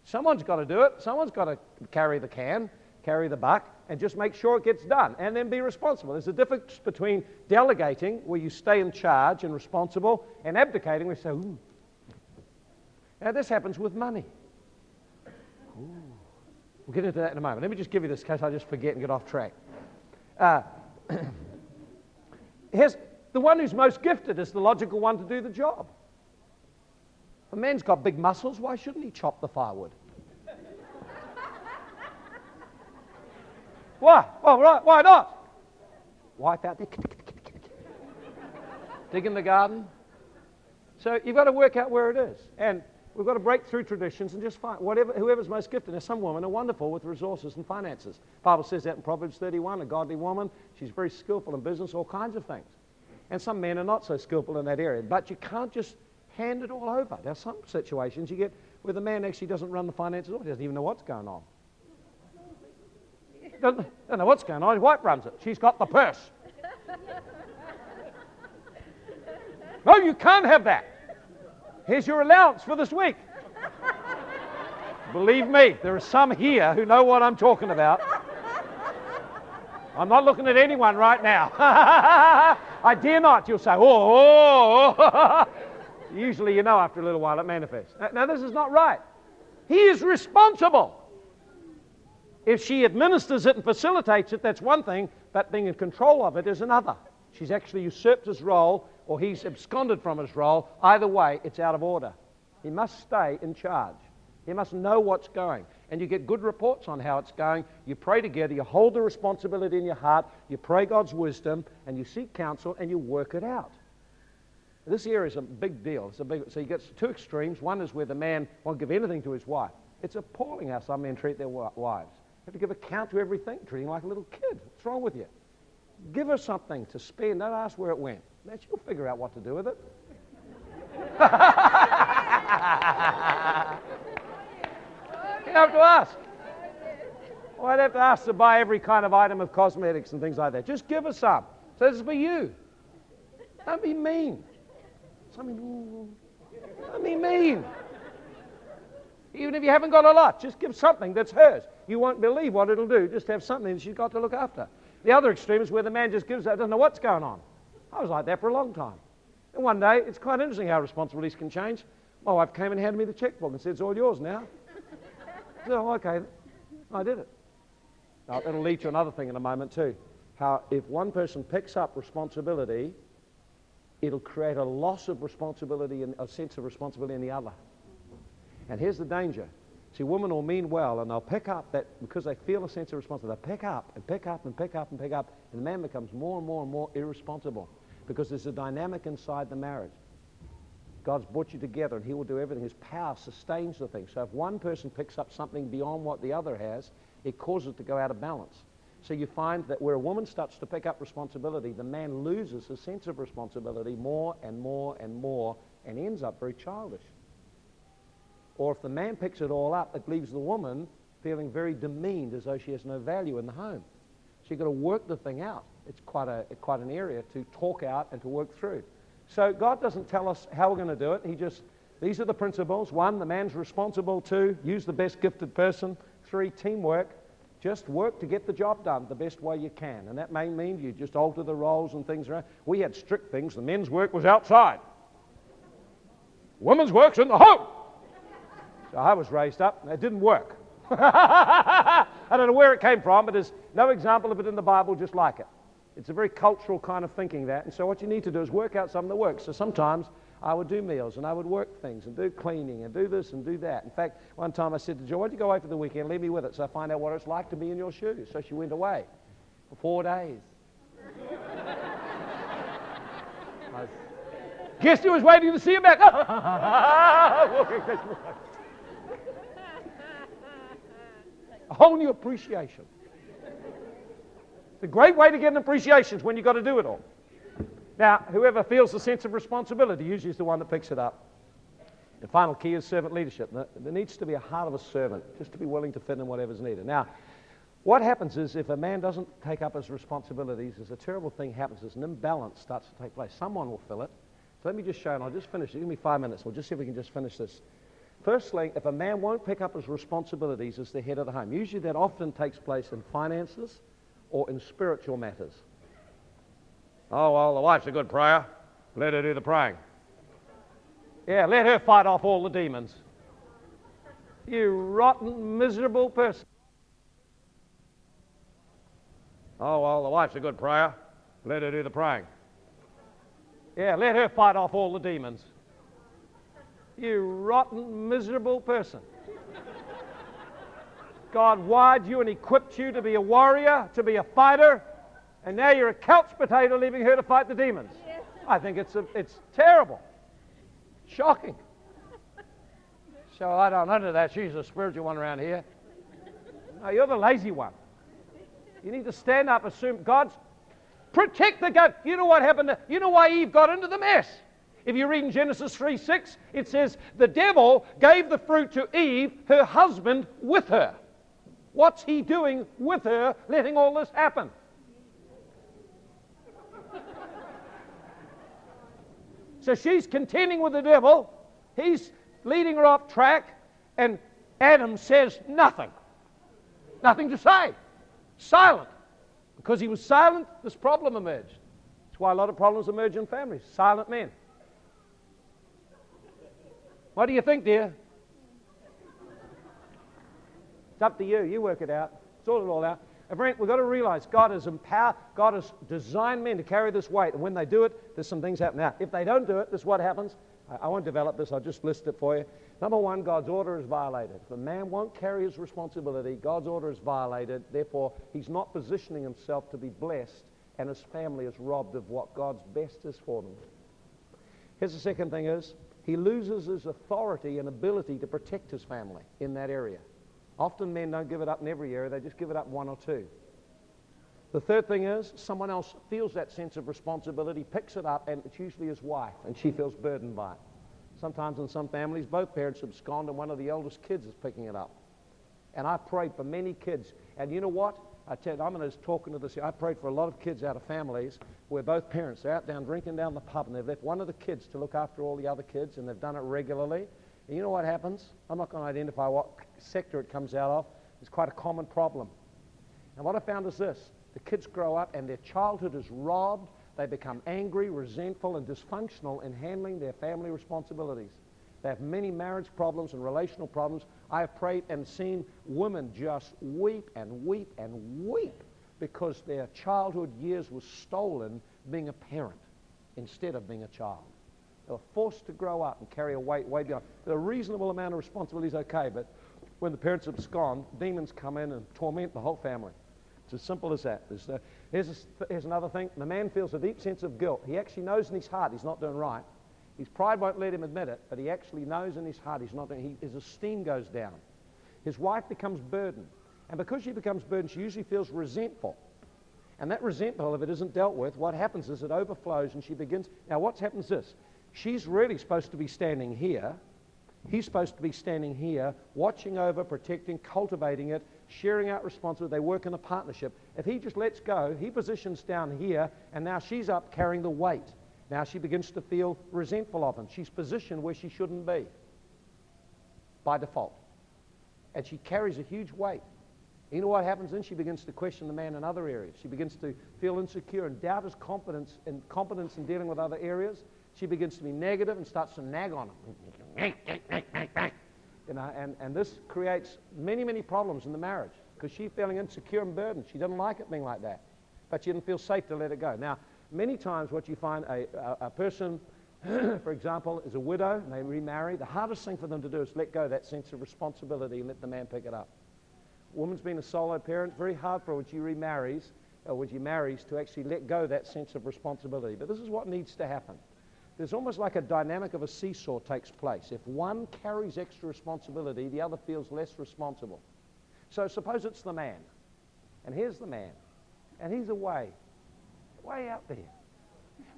Someone's got to do it. Someone's got to carry the can, carry the buck, and just make sure it gets done and then be responsible. There's a difference between delegating, where you stay in charge and responsible, and abdicating, where you say, ooh. Now, this happens with money. Ooh. We'll get into that in a moment. Let me just give you this in case I just forget and get off track. Uh, here's the one who's most gifted is the logical one to do the job. A man's got big muscles, why shouldn't he chop the firewood? why? Well, right, why not? Wipe out there, dig in the garden. So you've got to work out where it is. And we've got to break through traditions and just find whatever, whoever's most gifted. Now, some women are wonderful with resources and finances. The Bible says that in Proverbs 31, a godly woman, she's very skillful in business, all kinds of things. And some men are not so skillful in that area. But you can't just hand it all over. There are some situations you get where the man actually doesn't run the finances or he doesn't even know what's going on. Doesn't, doesn't know what's going on. His wife runs it. She's got the purse. no, you can't have that. Here's your allowance for this week. Believe me, there are some here who know what I'm talking about. I'm not looking at anyone right now. I dare not. You'll say, oh. oh. oh. Usually, you know, after a little while, it manifests. Now, this is not right. He is responsible. If she administers it and facilitates it, that's one thing, but being in control of it is another. She's actually usurped his role or he's absconded from his role. Either way, it's out of order. He must stay in charge. He must know what's going. And you get good reports on how it's going. You pray together, you hold the responsibility in your heart, you pray God's wisdom, and you seek counsel and you work it out. This area is a big deal. It's a big, so you get two extremes. One is where the man won't give anything to his wife. It's appalling how some men treat their wives. You have to give account to everything, treating like a little kid. What's wrong with you? Give her something to spend. Don't ask where it went. Then she'll figure out what to do with it. you have to ask. Well, I'd have to ask to buy every kind of item of cosmetics and things like that. Just give us some. So this is for you. Don't be mean. Don't be mean. Even if you haven't got a lot, just give something that's hers. You won't believe what it'll do. Just have something that she's got to look after. The other extreme is where the man just gives that, doesn't know what's going on. I was like that for a long time. And one day, it's quite interesting how responsibilities can change. My wife came and handed me the checkbook and said, It's all yours now. Said, Oh, okay. I did it. Now, it'll lead to another thing in a moment, too. How if one person picks up responsibility, it'll create a loss of responsibility and a sense of responsibility in the other. And here's the danger. See, women will mean well, and they'll pick up that because they feel a sense of responsibility. They'll pick up and pick up and pick up and pick up, and the man becomes more and more and more irresponsible because there's a dynamic inside the marriage. God's brought you together, and He will do everything. His power sustains the thing. So if one person picks up something beyond what the other has, it causes it to go out of balance. So you find that where a woman starts to pick up responsibility, the man loses his sense of responsibility more and more and more and ends up very childish. Or if the man picks it all up, it leaves the woman feeling very demeaned as though she has no value in the home. So you've got to work the thing out. It's quite, a, quite an area to talk out and to work through. So God doesn't tell us how we're going to do it. He just, these are the principles. One, the man's responsible. Two, use the best gifted person. Three, teamwork. Just work to get the job done the best way you can. And that may mean you just alter the roles and things around. We had strict things. The men's work was outside. Women's work's in the home. I was raised up. and It didn't work. I don't know where it came from, but there's no example of it in the Bible just like it. It's a very cultural kind of thinking that. And so what you need to do is work out something that works. So sometimes I would do meals and I would work things and do cleaning and do this and do that. In fact, one time I said to Joy, why don't you go away for the weekend? Leave me with it so I find out what it's like to be in your shoes. So she went away for four days. Guess who was waiting to see you back? A whole new appreciation. The great way to get an appreciation is when you've got to do it all. Now, whoever feels the sense of responsibility usually is the one that picks it up. The final key is servant leadership. There needs to be a heart of a servant, just to be willing to fit in whatever's needed. Now, what happens is if a man doesn't take up his responsibilities, is a terrible thing happens. Is an imbalance starts to take place. Someone will fill it. So let me just show, and I'll just finish. Give me five minutes. We'll just see if we can just finish this. Firstly, if a man won't pick up his responsibilities as the head of the home, usually that often takes place in finances or in spiritual matters. Oh, well, the wife's a good prayer. Let her do the praying. Yeah, let her fight off all the demons. You rotten, miserable person. Oh, well, the wife's a good prayer. Let her do the praying. Yeah, let her fight off all the demons. You rotten, miserable person. God wired you and equipped you to be a warrior, to be a fighter, and now you're a couch potato leaving here to fight the demons. I think it's, a, it's terrible. Shocking. So I don't under that. She's a spiritual one around here. No, you're the lazy one. You need to stand up, assume God's protect the gut. You know what happened? To, you know why Eve got into the mess. If you read in Genesis 3 6, it says, The devil gave the fruit to Eve, her husband, with her. What's he doing with her, letting all this happen? so she's contending with the devil. He's leading her off track, and Adam says nothing. Nothing to say. Silent. Because he was silent, this problem emerged. That's why a lot of problems emerge in families. Silent men. What do you think, dear? It's up to you. You work it out. Sort it all out. And friend, we've got to realize God has empowered, God has designed men to carry this weight. And when they do it, there's some things happen. Now, if they don't do it, this is what happens. I, I won't develop this, I'll just list it for you. Number one, God's order is violated. If a man won't carry his responsibility, God's order is violated. Therefore, he's not positioning himself to be blessed, and his family is robbed of what God's best is for them. Here's the second thing is, he loses his authority and ability to protect his family in that area. Often men don't give it up in every area, they just give it up one or two. The third thing is someone else feels that sense of responsibility, picks it up, and it's usually his wife, and she feels burdened by it. Sometimes in some families, both parents abscond, and one of the eldest kids is picking it up. And I prayed for many kids. And you know what? I tell you, I'm going to just talking to this. I prayed for a lot of kids out of families where both parents are out down drinking down the pub, and they've left one of the kids to look after all the other kids, and they've done it regularly. And you know what happens? I'm not going to identify what sector it comes out of. It's quite a common problem. And what I found is this the kids grow up and their childhood is robbed. They become angry, resentful, and dysfunctional in handling their family responsibilities. They have many marriage problems and relational problems. I have prayed and seen women just weep and weep and weep because their childhood years were stolen being a parent instead of being a child. They were forced to grow up and carry a weight way beyond. A reasonable amount of responsibility is okay, but when the parents abscond, demons come in and torment the whole family. It's as simple as that. Uh, here's, a, here's another thing. The man feels a deep sense of guilt. He actually knows in his heart he's not doing right. His pride won't let him admit it, but he actually knows in his heart he's not he, His esteem goes down. His wife becomes burdened. And because she becomes burdened, she usually feels resentful. And that resentment, if it isn't dealt with, what happens is it overflows and she begins. Now, what happens is this She's really supposed to be standing here. He's supposed to be standing here, watching over, protecting, cultivating it, sharing out responsibility. They work in a partnership. If he just lets go, he positions down here, and now she's up carrying the weight. Now she begins to feel resentful of him. She's positioned where she shouldn't be by default. And she carries a huge weight. You know what happens then? She begins to question the man in other areas. She begins to feel insecure and doubt his competence and competence in dealing with other areas she begins to be negative and starts to nag on him. You know, and, and this creates many, many problems in the marriage because she's feeling insecure and burdened. She doesn't like it being like that, but she didn't feel safe to let it go. Now, many times what you find a, a, a person, for example, is a widow and they remarry, the hardest thing for them to do is let go that sense of responsibility and let the man pick it up. A woman's been a solo parent, very hard for her when she remarries or when she marries to actually let go that sense of responsibility. But this is what needs to happen there's almost like a dynamic of a seesaw takes place. If one carries extra responsibility, the other feels less responsible. So suppose it's the man. And here's the man. And he's away, way out there.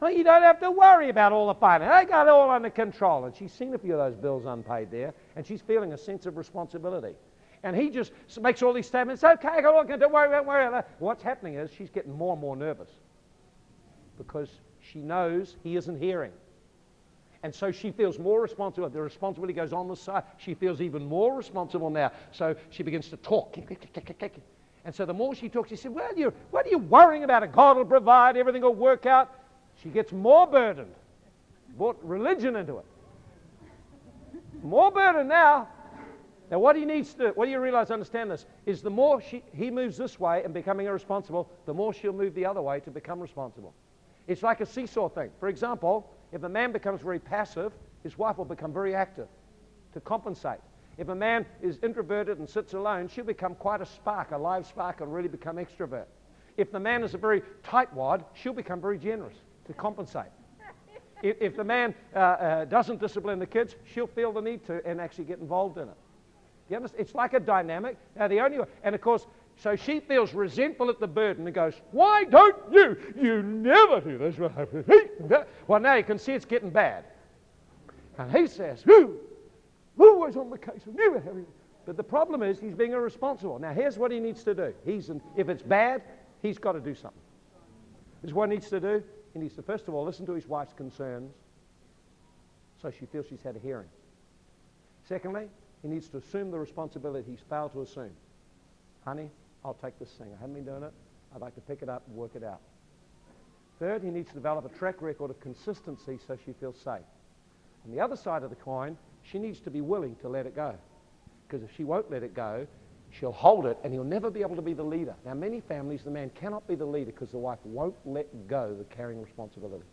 Well, you don't have to worry about all the finance. I got it all under control. And she's seen a few of those bills unpaid there, and she's feeling a sense of responsibility. And he just makes all these statements. Okay, I got don't worry, don't worry. Uh, what's happening is she's getting more and more nervous because she knows he isn't hearing. And so she feels more responsible. The responsibility goes on the side. She feels even more responsible now. So she begins to talk. And so the more she talks, she said, Well, you, what are you worrying about? God will provide, everything will work out. She gets more burdened. Brought religion into it. More burden now. Now, what he needs to, what do you realize, understand this, is the more she, he moves this way and becoming irresponsible, the more she'll move the other way to become responsible. It's like a seesaw thing. For example, if a man becomes very passive, his wife will become very active to compensate. If a man is introverted and sits alone, she'll become quite a spark, a live spark, and really become extrovert. If the man is a very tightwad, she'll become very generous to compensate. if, if the man uh, uh, doesn't discipline the kids, she'll feel the need to and actually get involved in it. You understand? It's like a dynamic. Now, the only and of course, so she feels resentful at the burden and goes, Why don't you? You never do this. Well, now you can see it's getting bad. And he says, Who? Always on the case. Never have you. But the problem is he's being irresponsible. Now, here's what he needs to do. He's in, if it's bad, he's got to do something. This is what he needs to do. He needs to, first of all, listen to his wife's concerns so she feels she's had a hearing. Secondly, he needs to assume the responsibility he's failed to assume. Honey, I'll take this thing. I haven't been doing it. I'd like to pick it up and work it out. Third, he needs to develop a track record of consistency so she feels safe. On the other side of the coin, she needs to be willing to let it go. Because if she won't let it go, she'll hold it and he'll never be able to be the leader. Now, many families, the man cannot be the leader because the wife won't let go the carrying responsibility.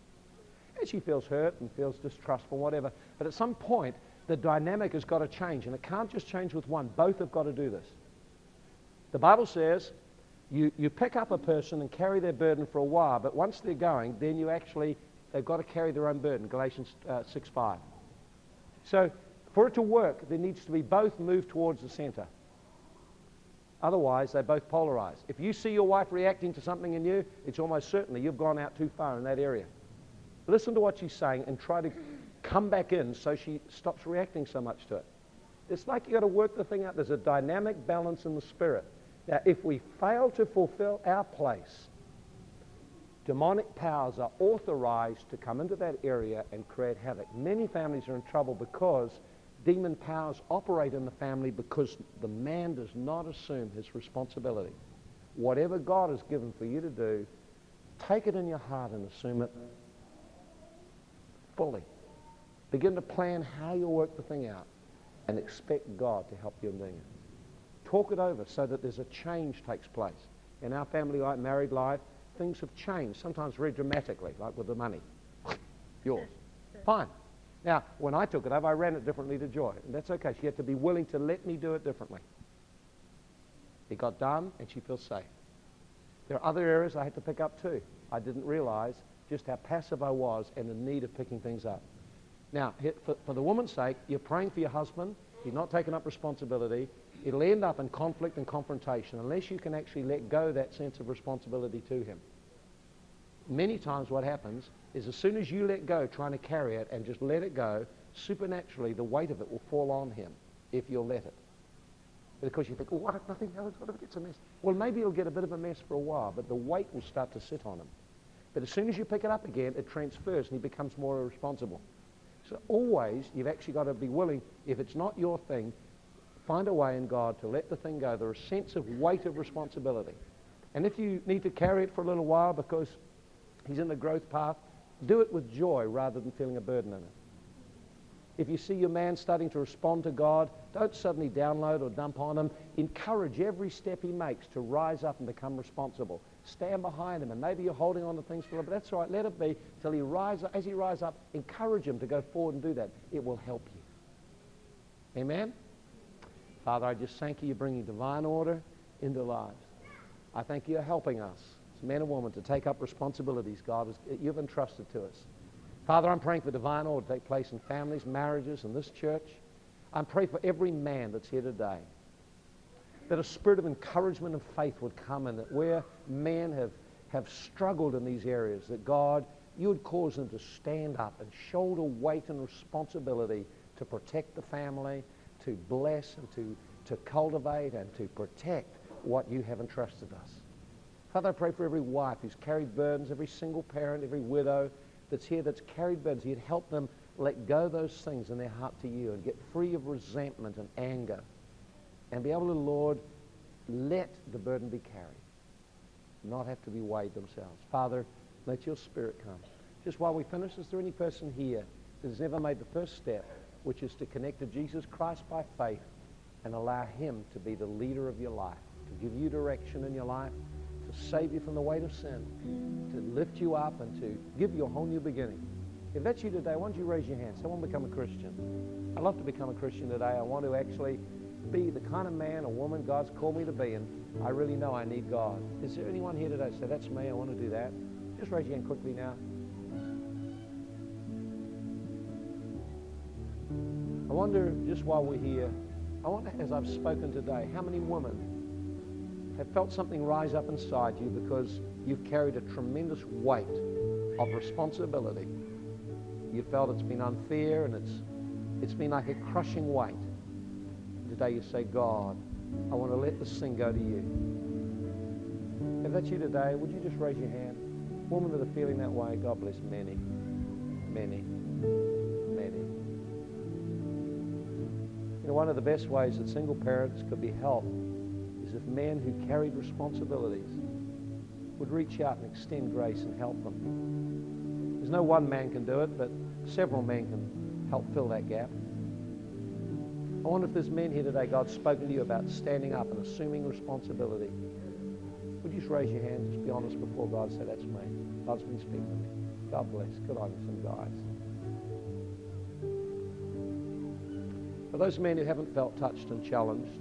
And she feels hurt and feels distrustful, whatever. But at some point, the dynamic has got to change. And it can't just change with one. Both have got to do this. The Bible says you, you pick up a person and carry their burden for a while, but once they're going, then you actually, they've got to carry their own burden. Galatians uh, 6 5. So for it to work, there needs to be both moved towards the center. Otherwise, they both polarize. If you see your wife reacting to something in you, it's almost certainly you've gone out too far in that area. Listen to what she's saying and try to come back in so she stops reacting so much to it. It's like you've got to work the thing out. There's a dynamic balance in the spirit. Now, if we fail to fulfill our place, demonic powers are authorized to come into that area and create havoc. Many families are in trouble because demon powers operate in the family because the man does not assume his responsibility. Whatever God has given for you to do, take it in your heart and assume it fully. Begin to plan how you'll work the thing out and expect God to help you in doing it. Talk it over so that there's a change takes place. In our family life, married life, things have changed, sometimes very dramatically, like with the money. Yours. Fine. Now, when I took it over, I ran it differently to Joy. And that's okay. She had to be willing to let me do it differently. It got done, and she feels safe. There are other areas I had to pick up too. I didn't realize just how passive I was and the need of picking things up. Now, for, for the woman's sake, you're praying for your husband. He's not taking up responsibility. It'll end up in conflict and confrontation unless you can actually let go that sense of responsibility to him. Many times what happens is as soon as you let go trying to carry it and just let it go, supernaturally the weight of it will fall on him if you'll let it. Because you think, oh, I have nothing else, what if it gets a mess? Well, maybe it'll get a bit of a mess for a while, but the weight will start to sit on him. But as soon as you pick it up again, it transfers and he becomes more responsible. So always, you've actually got to be willing, if it's not your thing, find a way in God to let the thing go. There's a sense of weight of responsibility. And if you need to carry it for a little while because he's in the growth path, do it with joy rather than feeling a burden in it. If you see your man starting to respond to God, don't suddenly download or dump on him. Encourage every step he makes to rise up and become responsible. Stand behind him, and maybe you're holding on to things for him, but. That's all right. Let it be till he rise up. As he rises up, encourage him to go forward and do that. It will help you. Amen? Father, I just thank you you're bringing divine order into lives. I thank you for helping us, men and women, to take up responsibilities, God, has, you've entrusted to us. Father, I'm praying for divine order to take place in families, marriages, in this church. I'm praying for every man that's here today. that a spirit of encouragement and faith would come and that where men have, have struggled in these areas, that God, you would cause them to stand up and shoulder weight and responsibility to protect the family, to bless and to, to cultivate and to protect what you have entrusted us. Father, I pray for every wife who's carried burdens, every single parent, every widow that's here that's carried burdens. You'd help them let go those things in their heart to you and get free of resentment and anger and be able to, Lord, let the burden be carried, not have to be weighed themselves. Father, let your spirit come. Just while we finish, is there any person here that has never made the first step, which is to connect to Jesus Christ by faith and allow him to be the leader of your life, to give you direction in your life, save you from the weight of sin, to lift you up and to give you a whole new beginning? If that's you today, why don't you raise your hand? Someone become a Christian. I'd love to become a Christian today. I want to actually be the kind of man or woman God's called me to be, and I really know I need God. Is there anyone here today say, that's me, I want to do that? Just raise your hand quickly now. I wonder, just while we're here, I wonder, as I've spoken today, how many women have felt something rise up inside you because you've carried a tremendous weight of responsibility you felt it's been unfair and it's, it's been like a crushing weight. Today you say, God, I want to let this thing go to you. If that's you today, would you just raise your hand? Women that are feeling that way, God bless many, many, many. You know, one of the best ways that single parents could be helped if men who carried responsibilities would reach out and extend grace and help them. There's no one man can do it, but Several men can help fill that gap. I wonder if there's men here today, God's spoken to you about standing up and assuming responsibility. Would you just raise your hand, just be honest before God, say, that's me. God's been speaking to me. God bless. Good on you, some guys. For those men who haven't felt touched and challenged,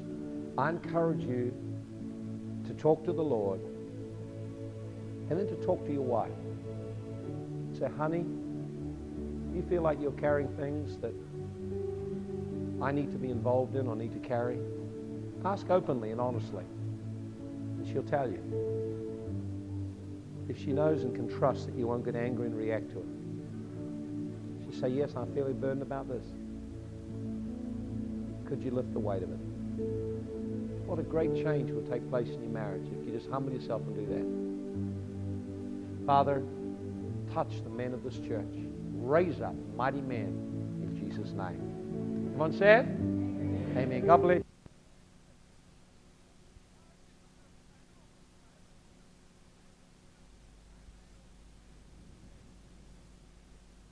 I encourage you to talk to the Lord and then to talk to your wife. Say, honey, you feel like you're carrying things that I need to be involved in or need to carry, ask openly and honestly, and she'll tell you. If she knows and can trust that you won't get angry and react to it, she'll say, Yes, I'm feeling burdened about this. Could you lift the weight of it? What a great change will take place in your marriage if you just humble yourself and do that. Father, touch the men of this church raise up mighty men in Jesus' name. Everyone said? Amen. God bless.